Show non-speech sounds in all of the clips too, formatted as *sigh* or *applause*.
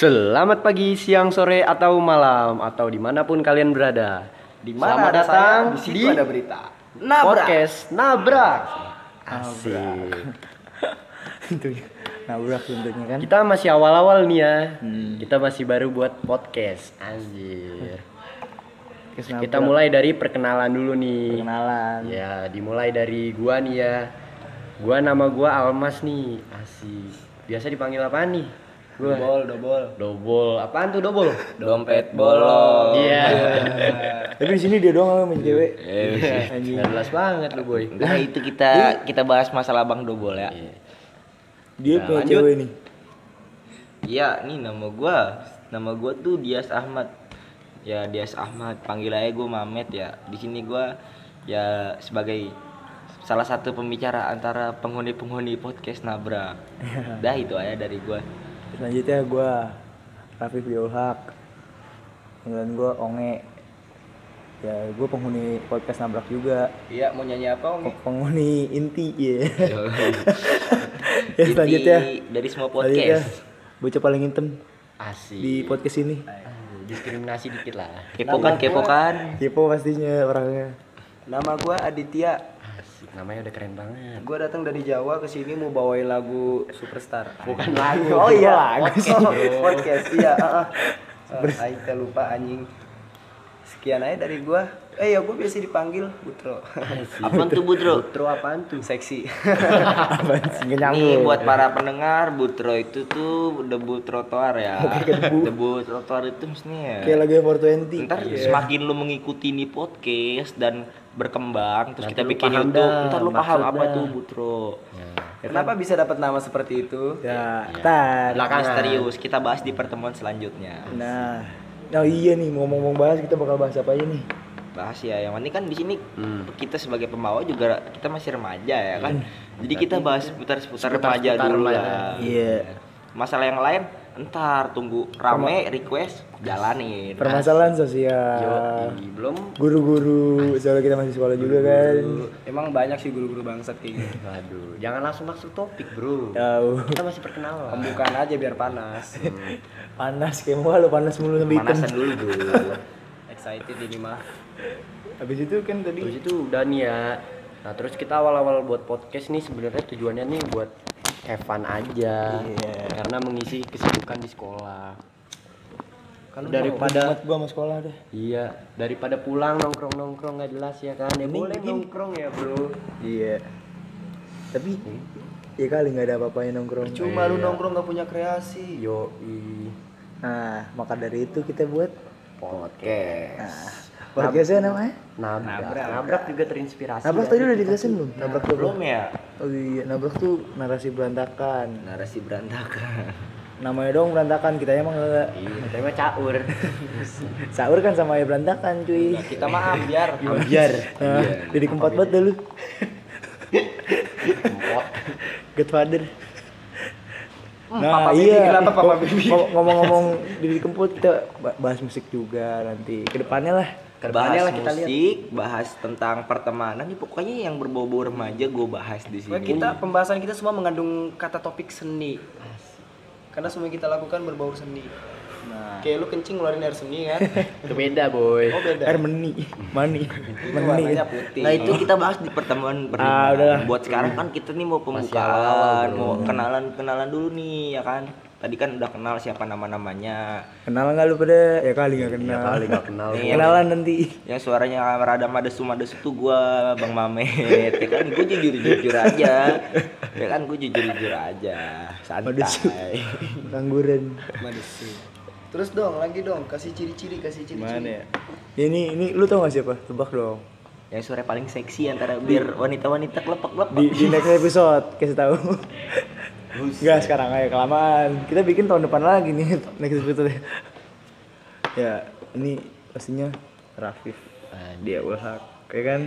Selamat pagi, siang, sore, atau malam Atau di mana pun kalian berada Di mana Selamat datang saya, di situ di ada berita. Podcast Nabrak Asik tentunya *laughs* nabrak tentunya kan Kita masih awal-awal nih ya Hmm. Kita masih baru buat podcast Anjir Kita nabrak. mulai dari perkenalan dulu nih perkenalan Ya, dimulai dari gua nih ya. Gua nama gua Almas nih. Asik. Biasa dipanggil apa nih? Gua Dobol, dobol. Dobol. Apaan tuh dobol? *laughs* Dompet bolong. Iya. *laughs* tapi di sini dia doang yang main cewek Anjing. Nggak jelas banget lu, boy. Nah itu kita kita bahas masalah Bang Dobol ya. Iya. dia Nah, punya lanjut. cewek nih Iya, nih nama gua. Nama gua tuh Dias Ahmad. Ya Dias Ahmad, panggil aja gua Mamet ya. Di sini gua ya sebagai salah satu pembicara antara penghuni-penghuni podcast Nabrak. Dah itu aja dari gua. Selanjutnya gue Rafif Yulhak panggilan gue Onge ya gue penghuni podcast nabrak juga Iya, mau nyanyi apa, Om? penghuni inti *laughs* ya ya Inti selanjutnya dari semua podcast. bocah paling hitam Asik. di podcast ini diskriminasi dikit lah. Kepo kan, kepo kan. kepo pastinya orangnya Nama gua Aditya. Namanya udah keren banget. Gua datang dari Jawa ke sini mau bawain lagu Superstar. Bukan *laughs* lagu. Oh iya, Podcast, Oh, *laughs* bro. podcast. Iya. Uh, Aing teh lupa anjing. Sekian aja dari gua. Eh ya gua biasa dipanggil Butro. Apaan tuh Butro? Butro apaan tuh? Seksi. sih nyambung buat para pendengar Butro itu tuh debu trotoar ya. debu trotoar itu maksudnya ya. kayak lagu 420 Ntar semakin lu mengikuti nih podcast dan berkembang terus Nanti kita bikin YouTube, dah ntar lu paham apa tuh Butro. Kenapa bisa dapat nama seperti itu? ya tar Belakangan. Misterius kita bahas di pertemuan selanjutnya. nah oh iya nih ngomong-ngomong bahas kita bakal bahas apa aja nih Bahas ya, yang penting kan di sini Hmm. kita sebagai pembawa juga kita masih remaja ya kan. Jadi kita bahas seputar-seputar Seputar- remaja seputar dulu lah. Iya. Masalah yang lain ntar tunggu rame request jalanin. permasalahan sosial belum guru-guru soalnya kita masih sekolah juga kan Emang banyak sih guru-guru bangsat kayak gitu. *laughs* Waduh, jangan langsung masuk topik, Bro. tahu Kita masih perkenalan. Pembukaan aja biar panas. panas kayak mau lu panas mulu sampai hitam Pemanasan dulu bro. *laughs* Excited ini mah. habis itu kan tadi Terus itu udah nih ya. Nah, terus kita awal-awal buat podcast nih sebenarnya tujuannya nih buat fun aja. Iya. Karena mengisi kesibukan di sekolah. kan daripada gua sama sekolah deh iya, daripada pulang nongkrong-nongkrong nggak jelas ya kan. Ya boleh nongkrong ya, Bro. iya tapi ya kali nggak ada apa-apanya nongkrong Cuma lu Iya. nongkrong gak punya kreasi. Yo, nah maka dari itu kita buat podcast. Podcastnya namanya Nabrak. Nabrak. juga terinspirasi. nabrak tadi udah kita dijelasin belum nabrak tuh? Belum ya? oh iya nabrak tuh narasi berantakan Narasi berantakan. *laughs* namanya dong berantakan kita emang enggak Iya, tapi mah caur. *laughs* sahur kan sama ya berantakan cuy Kita mah ambiar. *laughs* Ambiar. nah, jadi keempat banget dah lu Godfather Nah Papa Bibi, iya kenapa Papa Bibi? Ngomong-ngomong Didi Kempot kita ba- bahas musik juga nanti Ke depannya lah Bahas lah kita lihat. musik, bahas tentang pertemanan, ya pokoknya yang berbau-bau remaja gue bahas di sini. Kita pembahasan kita semua mengandung kata topik seni. Karena semua yang kita lakukan berbau seni. Nah Kayak lu kencing ngeluarin air seni kan? *laughs* Itu beda, boy. Oh beda. Air meni Mani Meni putih. Nah itu kita bahas di pertemuan Ah, berlima. udahlah. Buat sekarang kan kita nih mau pembukaan, mau kenalan-kenalan dulu nih ya kan. Tadi kan udah kenal siapa nama-namanya. Kenal nggak lu pada? Ya kali nggak kenal Kali nggak kenal. Nih. *laughs* Kenalan nanti Yang suaranya rada madesu madesu tuh gua Bang Mamet. Ya kan gue jujur-jujur aja. Ya kan gue jujur-jujur aja. Madesu. Santai. Pengangguran Madesu. Terus dong, lagi dong, kasih ciri-ciri, kasih ciri-ciri. Mana ya? Ini ini lu tau gak siapa? Tebak dong Yang suara paling seksi antara biar wanita-wanita kelepak-kelepak. di, di next episode kasih tahu Enggak sekarang aja kelamaan kita bikin tahun depan lagi nih *laughs* next episode ya ini pastinya Rafif dia Ulhak ya kan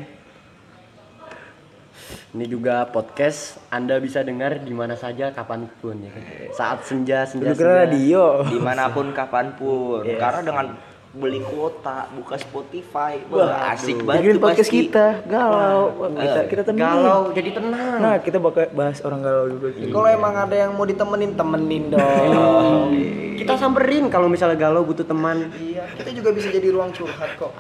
Ini juga podcast Anda bisa dengar di mana saja kapan pun ya kan. Saat senja senja. Senja. radio di mana pun kapan pun Yes. karena dengan beli kuota buka Spotify Wah, wah asik banget Dengerin podcast pasti. kita, galau. Wah, kita eh, kita temenin. Galau jadi tenang. Nah, kita bakal bahas orang galau juga. Kalau emang ada yang mau ditemenin temenin dong. *laughs* Kita samperin kalau misalnya galau butuh teman. iya, kita juga bisa jadi ruang curhat kok.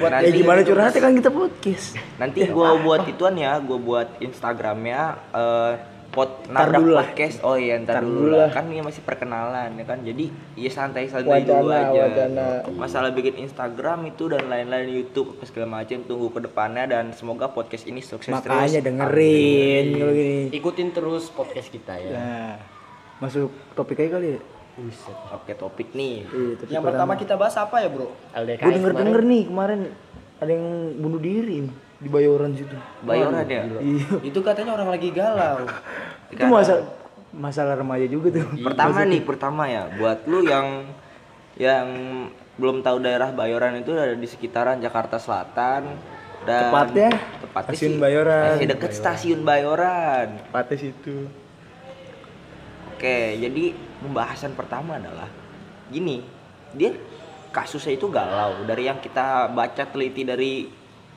Buat Ya Nanti- gimana curhatnya kan kita podcast. nanti gua buat ituan ya gua buat Instagramnya eh pot nabrak dulu lah. podcast oh iya Ntar ntar, dulu dulu lah. kan ini masih perkenalan ya kan jadi ya santai santai dulu Wacana, aja wacana. masalah bikin Instagram itu dan lain-lain YouTube apa segala macam tunggu ke depannya dan semoga podcast ini sukses terus Makanya dengerin kalau gini. Ikutin terus podcast kita ya. Nah, masuk topik aja kali ya. Buset. oke topik nih Iya, topik Yang pertama kita bahas apa ya, Bro? LDK. Gue denger denger nih kemarin ada yang bunuh diri nih di Bayoran situ. bayoran ya Iya. Itu katanya orang lagi galau. Itu masalah masalah remaja juga tuh. pertama nih pertama ya buat lu yang yang belum tahu daerah Bayoran itu ada di sekitaran Jakarta Selatan dan Tepatnya tepatnya Stasiun sih Bayoran. masih deket stasiun Bayoran Pates itu. oke jadi pembahasan pertama adalah gini dia kasusnya itu galau dari yang kita baca teliti dari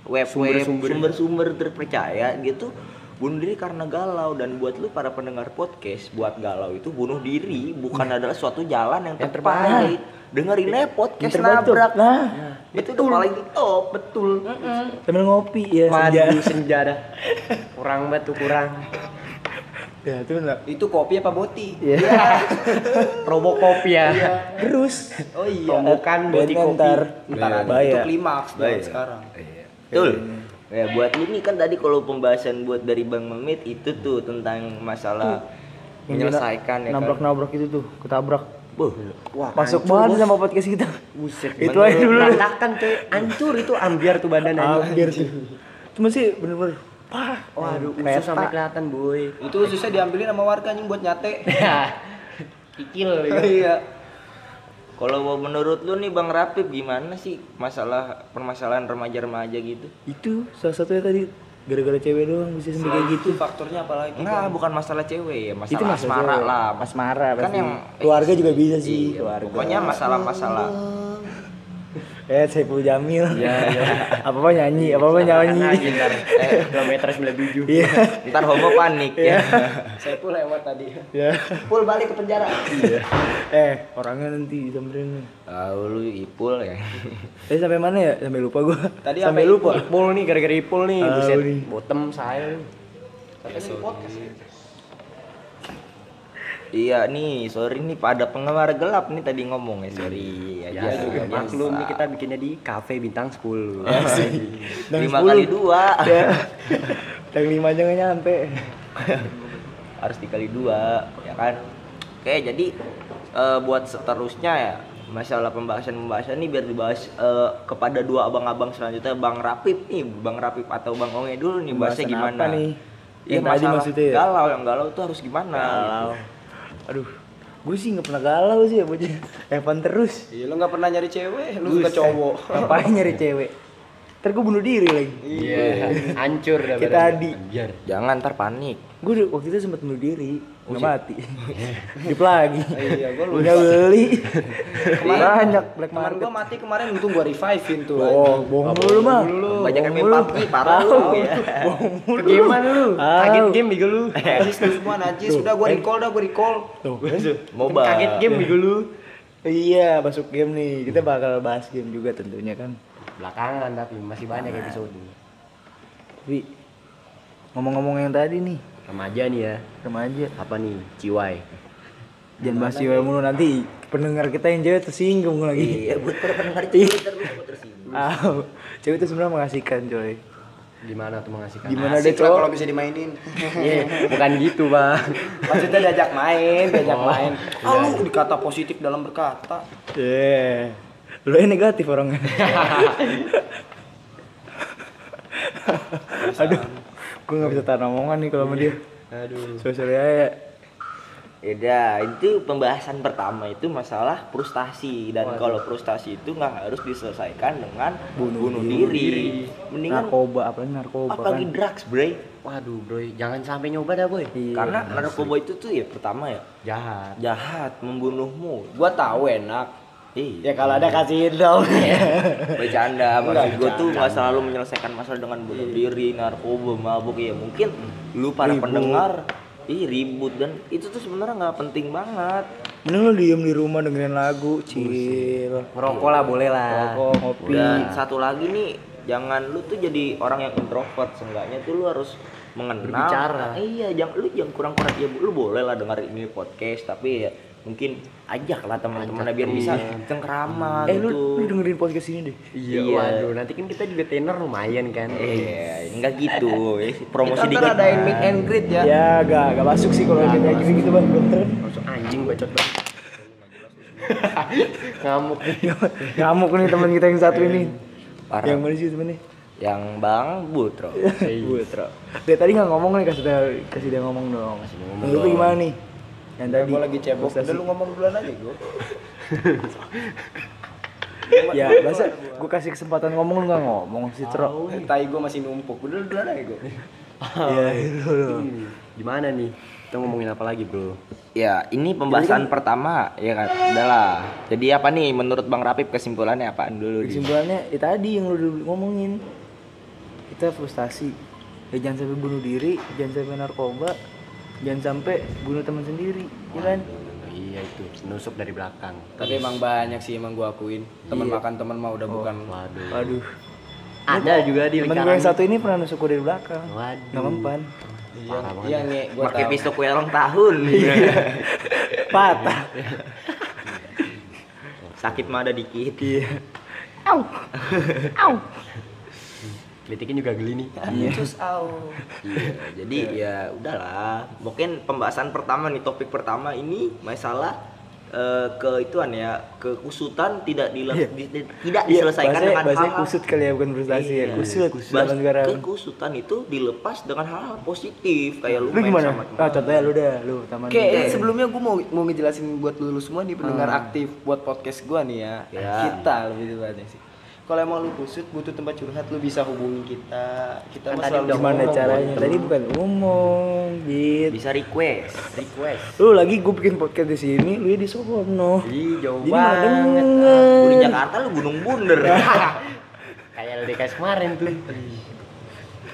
web web sumber-sumber terpercaya gitu bunuh diri karena galau dan buat lu para pendengar podcast buat galau itu bunuh diri bukan adalah suatu jalan yang terbaik dengerin aja podcast Yang nabrak Nah, itu udah paling top Betul. sambil ngopi ya. Madu senja. *laughs* senja dah. Kurang banget tuh kurang. Ya, itu enggak. Itu kopi apa boti? Iya. *laughs* Robocop ya. Terus Oh iya. Robokan boti kopi. ntar Ntar ada itu bayar. klimaks sekarang. Betul. Ya buat lu nih kan tadi kalau pembahasan buat dari Bang Memit itu tuh tentang masalah Yang menyelesaikan ya kan. Nabrak-nabrak itu tuh, ketabrak. Buh, Wah, Masuk banget Bos. sama podcast kita. Buset. *laughs* Itu aja dulu. Berantakan coy. Hancur itu ambiar tuh badan. Hampir tuh. Cuma sih bener-bener pah. Waduh, usus sampai kelihatan, boy. Itu susah diambilin sama warga anjing buat nyate. *laughs* Kikil ya. Iya. Kalau menurut lu nih Bang Rapip gimana sih masalah permasalahan remaja-remaja gitu? Itu salah satunya tadi gara-gara cewek doang bisa sampai kayak gitu. Itu faktornya apa lagi? Enggak, bukan masalah cewek ya, masalah itu masalah asmara cewek. lah. Asmara Kan yang keluarga juga bisa sih, Iya, keluarga. Pokoknya masalah-masalah Eh, Saiful Jamil. Iya, iya. *laughs* apa-apa nyanyi, apa-apa nyanyi. Lagi ntar. Eh, kilometer 97. Iya. ntar homo panik ya. Saya pun lewat tadi. Ya. Pul balik ke penjara. Eh, orangnya nanti disamperin. Tahu lu Ipul ya. Eh sampai mana ya? Sampai lupa gua. Tadi sampai sampai lupa. Ipul nih gara-gara Ipul nih. Tahu Buset. nih. Bottom saya. Tapi ini podcast. Iya nih, sorry nih pada penggemar gelap nih tadi ngomong ya, sorry Ya, aja. juga biasa. maklum nih kita bikinnya di cafe bintang 10. Dan Lima 10. kali dua. *laughs* Ya. Yang lima aja nggak nyampe. *laughs* harus dikali dua ya kan oke jadi eh, buat seterusnya ya masalah pembahasan-pembahasan ini biar dibahas eh, kepada dua abang-abang selanjutnya Bang Rapip nih Bang Rapip atau Bang Onge dulu nih bahasnya gimana apa nih? Iya Yang tadi masalah maksudnya ya? galau yang galau tuh harus gimana Galau. Aduh, gue sih nggak pernah galau sih ya bocah. Evan terus. Iya, lu nggak pernah nyari cewek, lu suka cowok. Ngapain nyari cewek? Ntar gue bunuh diri lagi. Iya, hancur dah Kita adi. Jangan ntar panik Gue waktu itu sempat bunuh diri, nggak mati. *laughs* Dip lagi. Iya, gua lupa. Udah beli. Kemarin- Banyak black market. gua mati kemarin untung gua revive-in tuh. Oh, bohong lu mah. banyak yang main Bohong. PUBG parah lu ya *laughs* Gimana lu? Kaget game bigo lu. Najis semua najis. Udah gua recall dah, gua recall. Tuh, moba Kaget game bigo lu. Iya, masuk game nih. Kita bakal bahas game juga tentunya kan. Belakangan tapi masih banyak episode. Tapi ngomong-ngomong yang tadi nih, Remaja nih ya. remaja. Apa nih? Ciwai. Jangan bahas cewek mulu nanti pendengar kita yang cewek tersinggung lagi. iya buat para pendengar *laughs* takut tersinggung Ah, cewek itu sebenarnya mengasihkan coy. Gimana tuh mengasihkan? Gimana deh cowok? kalau bisa dimainin. *laughs* Iya, bukan gitu, Bang. Maksudnya diajak main, diajak Oh, main. Ah, lu dikata positif dalam berkata. Yeah. Lu yang negatif orangnya. Aduh, gue nggak bisa tahan omongan nih kalau sama dia. Aduh. Sorry ya. Yaudah, itu pembahasan pertama itu masalah frustasi dan kalau frustasi itu nggak harus diselesaikan dengan bunuh, diri. Mendingan Narkoba, apalagi narkoba apalagi kan. drugs, bre. Waduh, bro, jangan sampai nyoba dah, boy. Iya. Karena narkoba itu tuh ya pertama ya Jahat. jahat, membunuhmu. Gua tahu enak. Iya. Ya kalau ada kasihin dong. bercanda maksud gue tuh nggak selalu menyelesaikan masalah dengan bunuh diri narkoba mabuk ya mungkin lu para pendengar ih ribut dan itu tuh sebenarnya nggak penting banget Mending lu diem di rumah dengerin lagu, chill. Ngerokok lah boleh lah. Rokok, ngopi. dan satu lagi nih jangan lu tuh jadi orang yang introvert seenggaknya tuh lu harus mengenal Berbicara. iya jangan lu jangan kurang-kurang ya lu boleh lah dengar ini podcast tapi ya mungkin ajak lah teman-teman biar bisa cengkrama Eh lu, gitu lu dengerin podcast ini deh. Iya, Iya. waduh, nanti kan kita juga tenor lumayan kan. eh enggak gitu eh, promosi Kita dikit ntar adain meet and greet ya. Ya, gak, gak masuk sih kalau kayak gitu gitu bang, keren. Masuk anjing bacot banget. *laughs* Ngamuk nih. Ngamuk nih teman kita yang satu ini. Parah. Yang mana sih temennya? yang Bang Butro Butro. Dia tadi nggak ngomong nih kasih dia kasih dia ngomong dong. Menurut lu gimana nih? Yang tadi Gue lagi cebok, udah lu ngomong duluan aja gue. *laughs* ya masa gue kasih kesempatan ngomong lu nggak ngomong sih Tro. Tai gue masih numpuk, udah lu duluan aja gue. Iya itu loh. Hmm, Gimana nih? Kita ngomongin apa lagi, Bro? Ya, ini pembahasan pertama, ya kan? Udah lah. Jadi apa nih menurut Bang Rapip kesimpulannya apaan dulu? Di? Kesimpulannya ya tadi yang lu dulu ngomongin kita frustasi. Ya jangan sampai bunuh diri, jangan sampai narkoba, jangan sampai bunuh teman sendiri, ya kan? Iya itu, nusuk dari belakang. Tapi emang banyak sih emang gue akuin. Teman makan teman mah udah bukan. Waduh. Waduh. Ada juga di Temen gue lingkaran. yang satu ini pernah nusuk gue dari belakang. Waduh. Nggak mempan. Parah banget. Iya nih, gue Pakai pistol kue ulang tahun. *laughs* Patah. Sakit mah ada dikit. Iya. Au. Au. Kritikin juga geli nih. *laughs* Terus au. Iya, jadi ya udahlah. Mungkin pembahasan pertama nih topik pertama ini masalah eh, ke ituan ya kekusutan tidak dile- di- di- tidak Iya, diselesaikan bahasanya- dengan bahasanya hal-hal kusut kali ya bukan frustasi ya. Iya. Kusut. Bahas- Zaman sekarang. kekusutan itu dilepas dengan hal-hal positif kayak lu, Lu main gimana? sama teman. Ah, contohnya lu dah, lu taman. Oke, eh, sebelumnya gue mau mau ngejelasin buat lu semua nih pendengar aktif buat podcast gue nih ya. Ya. Kita lebih tepatnya sih. Kalau emang lu kusut butuh tempat curhat lu bisa hubungi kita. Kita Kan tadi udah Gimana ngomong, caranya? Bro. Tadi bukan ngomong, gitu. bisa request Request. Lu lagi gue bikin podcast di sini, lu di sono. Ih, jauh Jadi banget. lu di denger. Jakarta lu gunung bunder *laughs* Kayak LDKS kemarin tuh.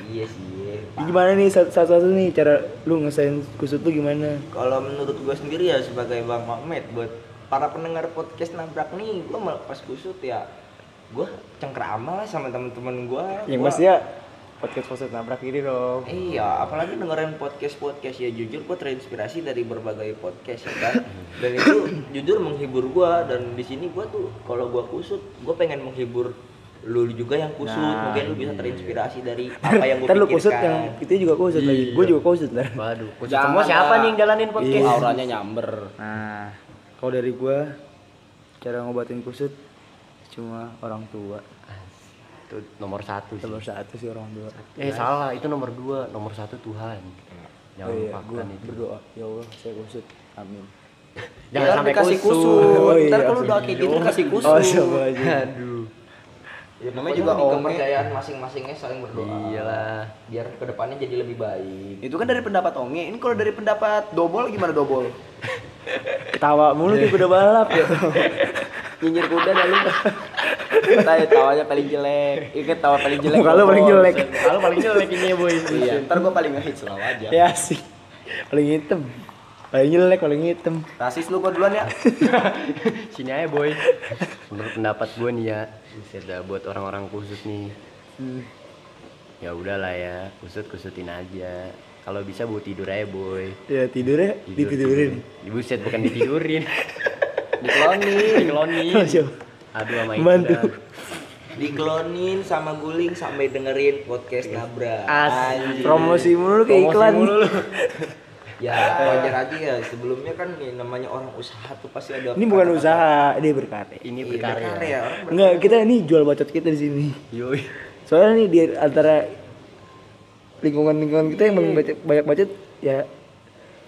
iya sih Jadi Gimana nih satu-satu nih cara lu ngesain kusut lu gimana? kalau menurut gue sendiri ya sebagai bang Mahmed buat para pendengar podcast nabrak nih gue melepas kusut ya gue cengkrama lah sama teman-teman gue Yang Gua- pasti ya podcast podcast nabrak ini dong. Iya, apalagi dengerin podcast-podcast ya jujur gue terinspirasi dari berbagai podcast ya kan. Dan itu jujur menghibur gua dan di sini gua tuh kalau gua kusut, gua pengen menghibur lu juga yang kusut. Nah, Mungkin lu bisa terinspirasi dari apa yang gua Ntar lu pikirkan. kusut yang itu juga kusut lagi. Gue juga kusut lah. Waduh, kusut Jangan semua siapa nih yang jalanin podcast? Iya. auranya nyamber. Nah, kalau dari gua cara ngobatin kusut cuma orang tua. Itu nomor satu sih. Nomor satu sih orang tua. Eh salah, itu nomor dua. Nomor satu Tuhan. Jangan Oh iya, lupakan gua itu. berdoa ya Allah saya kusut. Amin. Jangan Biar sampai dikasih kusut. kusut. Oh, iya. Ntar kalau udah kayak gitu kasih kusut. Oh, siapa aja. Aduh. Ya, Namanya juga di kepercayaan masing-masingnya saling berdoa. Iyalah. Biar ke depannya jadi lebih baik. Itu kan dari pendapat Onge. Ini kalau dari pendapat Dobol gimana Dobol? *laughs* Ketawa mulu kayak kuda balap ya. *laughs* Nyinyir kuda dah lu. Tanya tawanya paling jelek. Ingat tawa paling jelek. Muka lu paling jelek. Kalau paling jelek ini ya, boy. Iya, ntar gua paling ngehits selalu aja. ya sih. Paling hitam. Paling jelek, paling hitam. Rasis lu gua duluan ya. *laughs* Sini aja, boy. Menurut pendapat gue nih ya, dah buat orang-orang kusut nih. Hmm. Ya udahlah ya, kusut kusutin aja. Kalau bisa buat tidur aja, boy. Ya tidurnya ditidurin. Di buset bukan ditidurin. *laughs* Diklonin. Dikelonin. Siapa? Aduh sama dah. Diklonin sama guling sampai dengerin podcast nabrak. Asli. Promosi mulu kayak Promosi iklan. mulu lu. *laughs* Ya wajar aja ya sebelumnya kan ya, namanya orang usaha tuh pasti ada Ini bukan usaha, dia berkarya. Ini Iya, berkarya. berkarya. Enggak, kita ini jual bacot kita di sini. Yoi. Soalnya nih di antara lingkungan-lingkungan kita yang paling baca- banyak bacot ya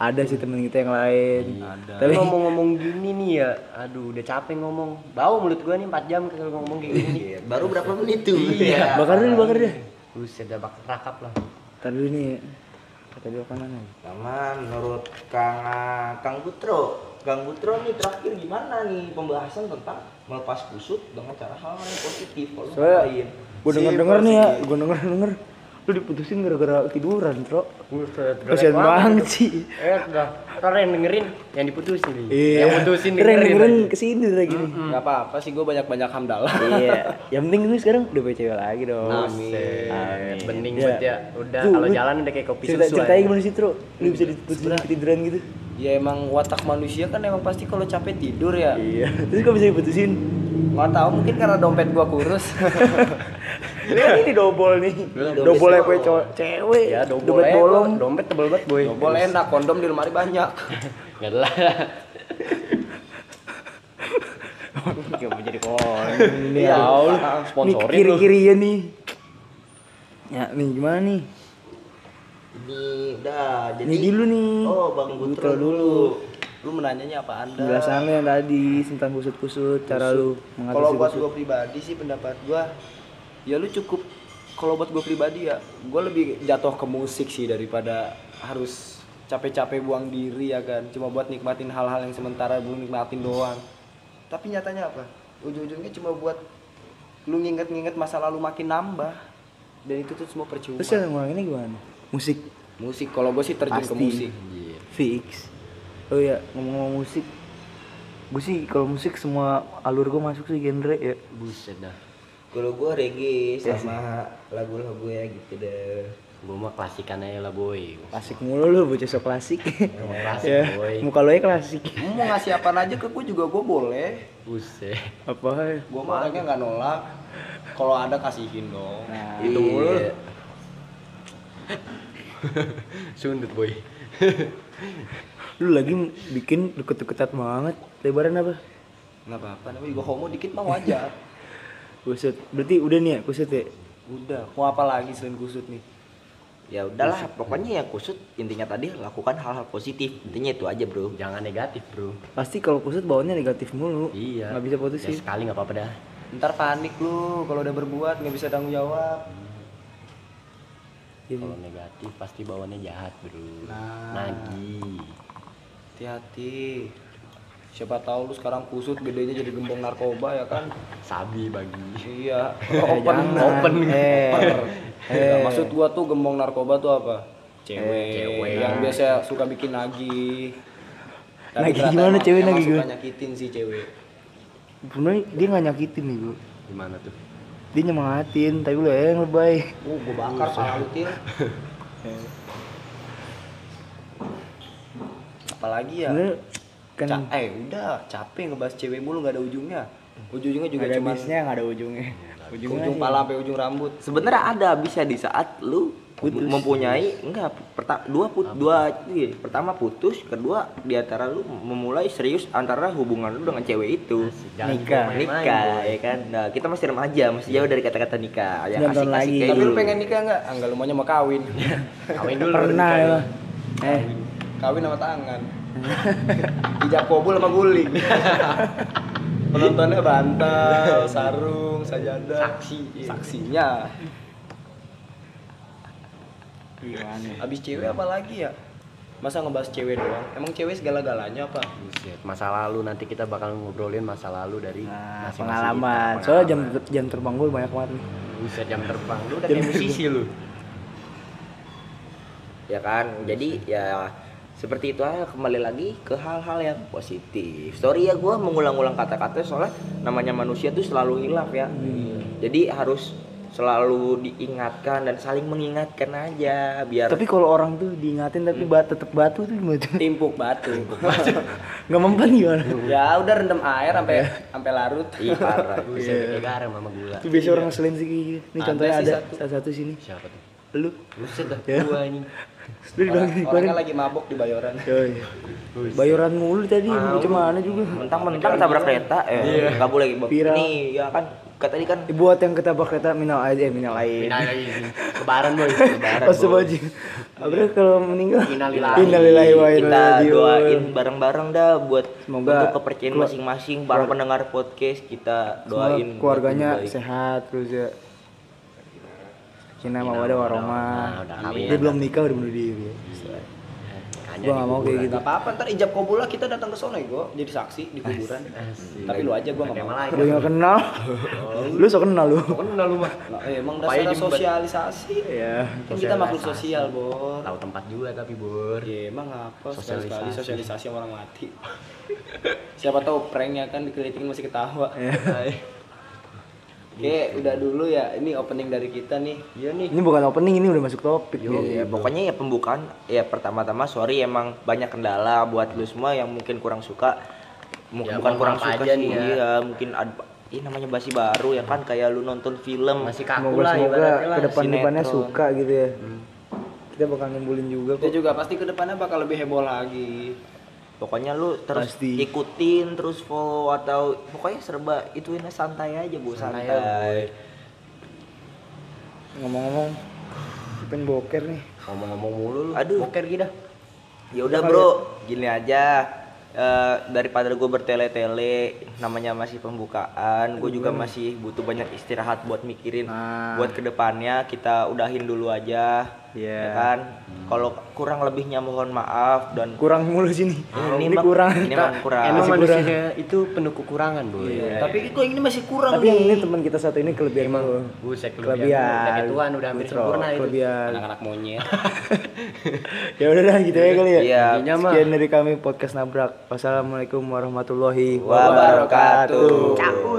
ada sih temen kita yang lain. Ada. Tapi ngomong-ngomong gini nih ya, aduh udah capek ngomong. Bau mulut gua nih 4 jam kalau ngomong kayak gini. Iya, baru berapa menit tuh? Iya. *laughs* bakar dulu, bakar deh. Buset dah bak rakap lah. Tadi dulu nih. Kata dia apa mana? Sama menurut Kang Kang Butro Kang Butro nih terakhir gimana nih pembahasan tentang melepas kusut dengan cara hal yang positif kalau Soalnya gue denger denger nih ya, gue denger denger lu diputusin gara-gara tiduran, Kasian jelek banget sih. Eh, udah. Ntar yang dengerin, yang diputusin nih. Iya. Yang putusin Keren dengerin. dengerin lagi. ke sini lagi nih. Gak apa-apa sih gue banyak-banyak hamdalah. iya. Yang penting lu sekarang udah punya cewek lagi dong. Buset, Amin. Bening Ya. banget ya. Udah kalau jalan udah kayak kopi Cerita, susu. ceritanya aja. gimana sih, Tro? Lu bisa diputusin ketiduran gitu? ya emang watak manusia kan emang pasti kalau capek tidur ya. Iya. Terus kok bisa diputusin? Nggak tahu mungkin karena dompet gua kurus. *laughs* Ini kan ini dobol nih. Dobol Dobol cowok cewek. Ya, double dompet bolong. Dompet tebel banget, boy. Boleh enak kondom di lemari banyak. Gak lah. Gak mau jadi kon. Ini ya. lu Nih Sponsorin lu. kiri-kiri ya nih. Ya, nih gimana nih? Ini udah jadi Nih dulu nih. Oh, Bang Butro Butro dulu. Lu menanyanya apa anda? Penjelasan lu yang tadi tentang kusut-kusut, cara lu mengatasi Kalau buat gua pribadi sih pendapat gua ya lu cukup kalau buat gua pribadi ya gua lebih jatuh ke musik sih daripada harus capek-capek buang diri ya kan cuma buat nikmatin hal-hal yang sementara belum nikmatin doang tapi nyatanya apa ujung-ujungnya cuma buat lu nginget-nginget masa lalu makin nambah dan itu tuh semua percuma Terus yang ngulanginnya gimana? Musik musik kalau gua sih terjun ke Pasti. musik Iya. fix. Oh iya, ngomong-ngomong musik. Gue sih kalau musik semua alur gue masuk sih genre ya. Buset dah. Kalau gua reggae sama lagu-lagu ya gitu deh. Gue mah klasikan aja lah, boy. Klasik mulu lu bocah sok klasik. Emang *laughs* klasik, ya, boy. muka lo ya klasik. Lu mau ngasih apa aja ke gua juga gua boleh Buset. Apa? gua mah orangnya nggak nolak kalau ada kasihin dong Nah, Itu mulu. *laughs* Sundut, boy. *laughs* lu lagi bikin deket-deketan banget. Lebaran apa? nggak apa-apa namanya juga homo dikit mah wajar Kusut. Berarti udah nih ya kusut ya? udah mau apa lagi selain kusut nih Ya udahlah, pokoknya ya kusut intinya tadi lakukan hal-hal positif. Intinya itu aja, Bro. Jangan negatif, bro. Pasti kalau kusut bawaannya negatif mulu. Iya. Nggak bisa Ya, putusin. sekali nggak apa-apa dah. ntar panik lu kalau udah berbuat nggak bisa tanggung jawab Iya. Kalau negatif pasti bawaannya jahat, bro. Nah. Nagih. hati-hati siapa tahu lu sekarang kusut gedenya jadi gembong narkoba ya kan Sabi bagi. iya *laughs* Eh, open jangan. open Eh. Eh. Nah, maksud gua tuh gembong narkoba tuh apa cewek, Cewek. yang biasa suka bikin nagih Nagih gimana emang- cewek emang nagih suka gimana? nyakitin sih cewek Sebenernya dia nggak nyakitin nih gue. Gimana tuh? Dia nyemangatin, tapi lu yang lebay. uh gua bakar pala lu til *laughs* apalagi ya Sebenernya kan Ca- eh udah capek ngebahas cewek mulu nggak ada ujungnya ujungnya juga ada cuma habisnya nggak ada ujungnya. Ujungnya ujung sih. pala sampai ujung rambut Sebenarnya ada bisa di saat lu Putus. mempunyai enggak perta, dua put, dua iya, pertama putus, kedua di antara lu memulai serius antara hubungan lu dengan cewek itu. Jangan Nikah. nikah ya kan. Nah, kita masih remaja, masih jauh dari kata-kata nikah. Yang tahun asik-asik lagi. tapi lu pengen nikah nggak enggak lu maunya mau kawin *laughs* Kawin dulu. Pernah ya. Eh, kawin sama tangan *laughs* ijab kabul sama guling *laughs* penontonnya bantal *laughs* sarung sajadah saksi saksinya. Gimana? habis cewek apa lagi ya? Masa ngebahas cewek doang? Emang cewek segala-galanya apa? Buset, masa lalu nanti kita bakal ngobrolin masa lalu dari Nah, masing-masing pengalaman. kita. Soalnya jam jam terbang gue banyak banget nih. Buset jam terbang. Lu udah kayak musisi lu. ya kan? Jadi ya seperti itu aja kembali lagi ke hal-hal yang positif sorry ya gue mengulang-ulang kata-kata soalnya namanya manusia tuh selalu hilaf ya jadi harus selalu diingatkan dan saling mengingatkan aja biar Tapi kalau orang tuh diingatin tapi bat tetep batu tuh gimana? tuh? timpuk batu Nggak mempan gimana? ya udah rendam air sampai sampai larut Ih, parah. *laughs* Buset kayak garam sama gula. Itu biasa orang ngeselin sih Ada contohnya ada satu. salah satu sini. Siapa tuh? Lu. Buset dah Ya. gua ini. Orang- nih orangnya kemarin. lagi mabok di bayoran. Bayoran mulu tadi, mau mana juga. mentang-mentang tabrak kereta eh nggak boleh. Viral. ini ya kan kata tadi kan Eh, buat yang ketabrak kereta minal aja, eh, minal air. Minal lagi. *laughs* Lebaran boy. Lebaran. Pas boy. aja. Abra kalau meninggal. Innalillahi. Innalillahi wa inna kita ilaihi raji'un. doain bareng-bareng dah buat Semoga untuk kepercayaan masing-masing para pendengar podcast kita doain keluarganya sehat terus ya. Kina mau ada. Nah, kawin. Dia belum nikah udah bunuh diri. hanya Gua di nggak mau kayak gitu. Gak apa-apa ntar ijab kabullah kita datang ke sana gue jadi saksi di kuburan. Tapi lu aja gue gak mau. Gue nggak kenal. lu so kenal lu. Kok kenal lu mah Nah, emang dasar sosialisasi. Iya. Kan kita makhluk Sosialisasi. sosial, Bor. tahu tempat juga tapi bor Ya emang apa sekali sekali Sosialisasi. sosialisasi sama orang mati. Siapa tahu pranknya kan dikelilingi masih ketawa. Oke, udah dulu ya. Ini opening dari kita nih. iya nih Ini bukan opening, ini udah masuk topik. Ya, pokoknya ya pembukaan ya pertama-tama sorry emang banyak kendala buat lu semua yang mungkin kurang suka Ya, bukan kurang suka aja sih nih ya. iya mungkin ada ini namanya basi baru ya kan kayak lu nonton film masih kaku Semoga lah semoga ibaratnya lah ke depan depannya sinetron. suka gitu ya. Kita bakal nimbulin juga Kita kok. juga pasti ke depannya bakal lebih heboh lagi. Pokoknya lu terus Pasti. ikutin terus follow atau pokoknya serba ituin santai aja bu Santai santai, ya, boy. Ngomong-ngomong, pengen boker nih. ngomong-ngomong mulu lu Aduh. boker gitu ya udah bro gini aja Eh, daripada gue bertele-tele namanya masih pembukaan gue juga masih butuh banyak istirahat buat mikirin Nah. buat ke depannya kita udahin dulu aja Iya. ya kan kalau kurang lebihnya mohon maaf dan Kurang mulu sini. ini, ini kurang. ini mah kurang emang Masih manusia itu penuh kekurangan boy Tapi kok ini masih kurang Tapi nih. yang ini teman kita satu ini kelebihan lu. buset Kelebihan. kayak Tuhan udah hampir sempurna itu Kelebihan. anak-anak monyet. *laughs* ya udah dah gitu ya kali ya. Iya. Intinya mah Sekian dari kami podcast nabrak. Wassalamualaikum warahmatullahi wabarakatuh wabarakatuh.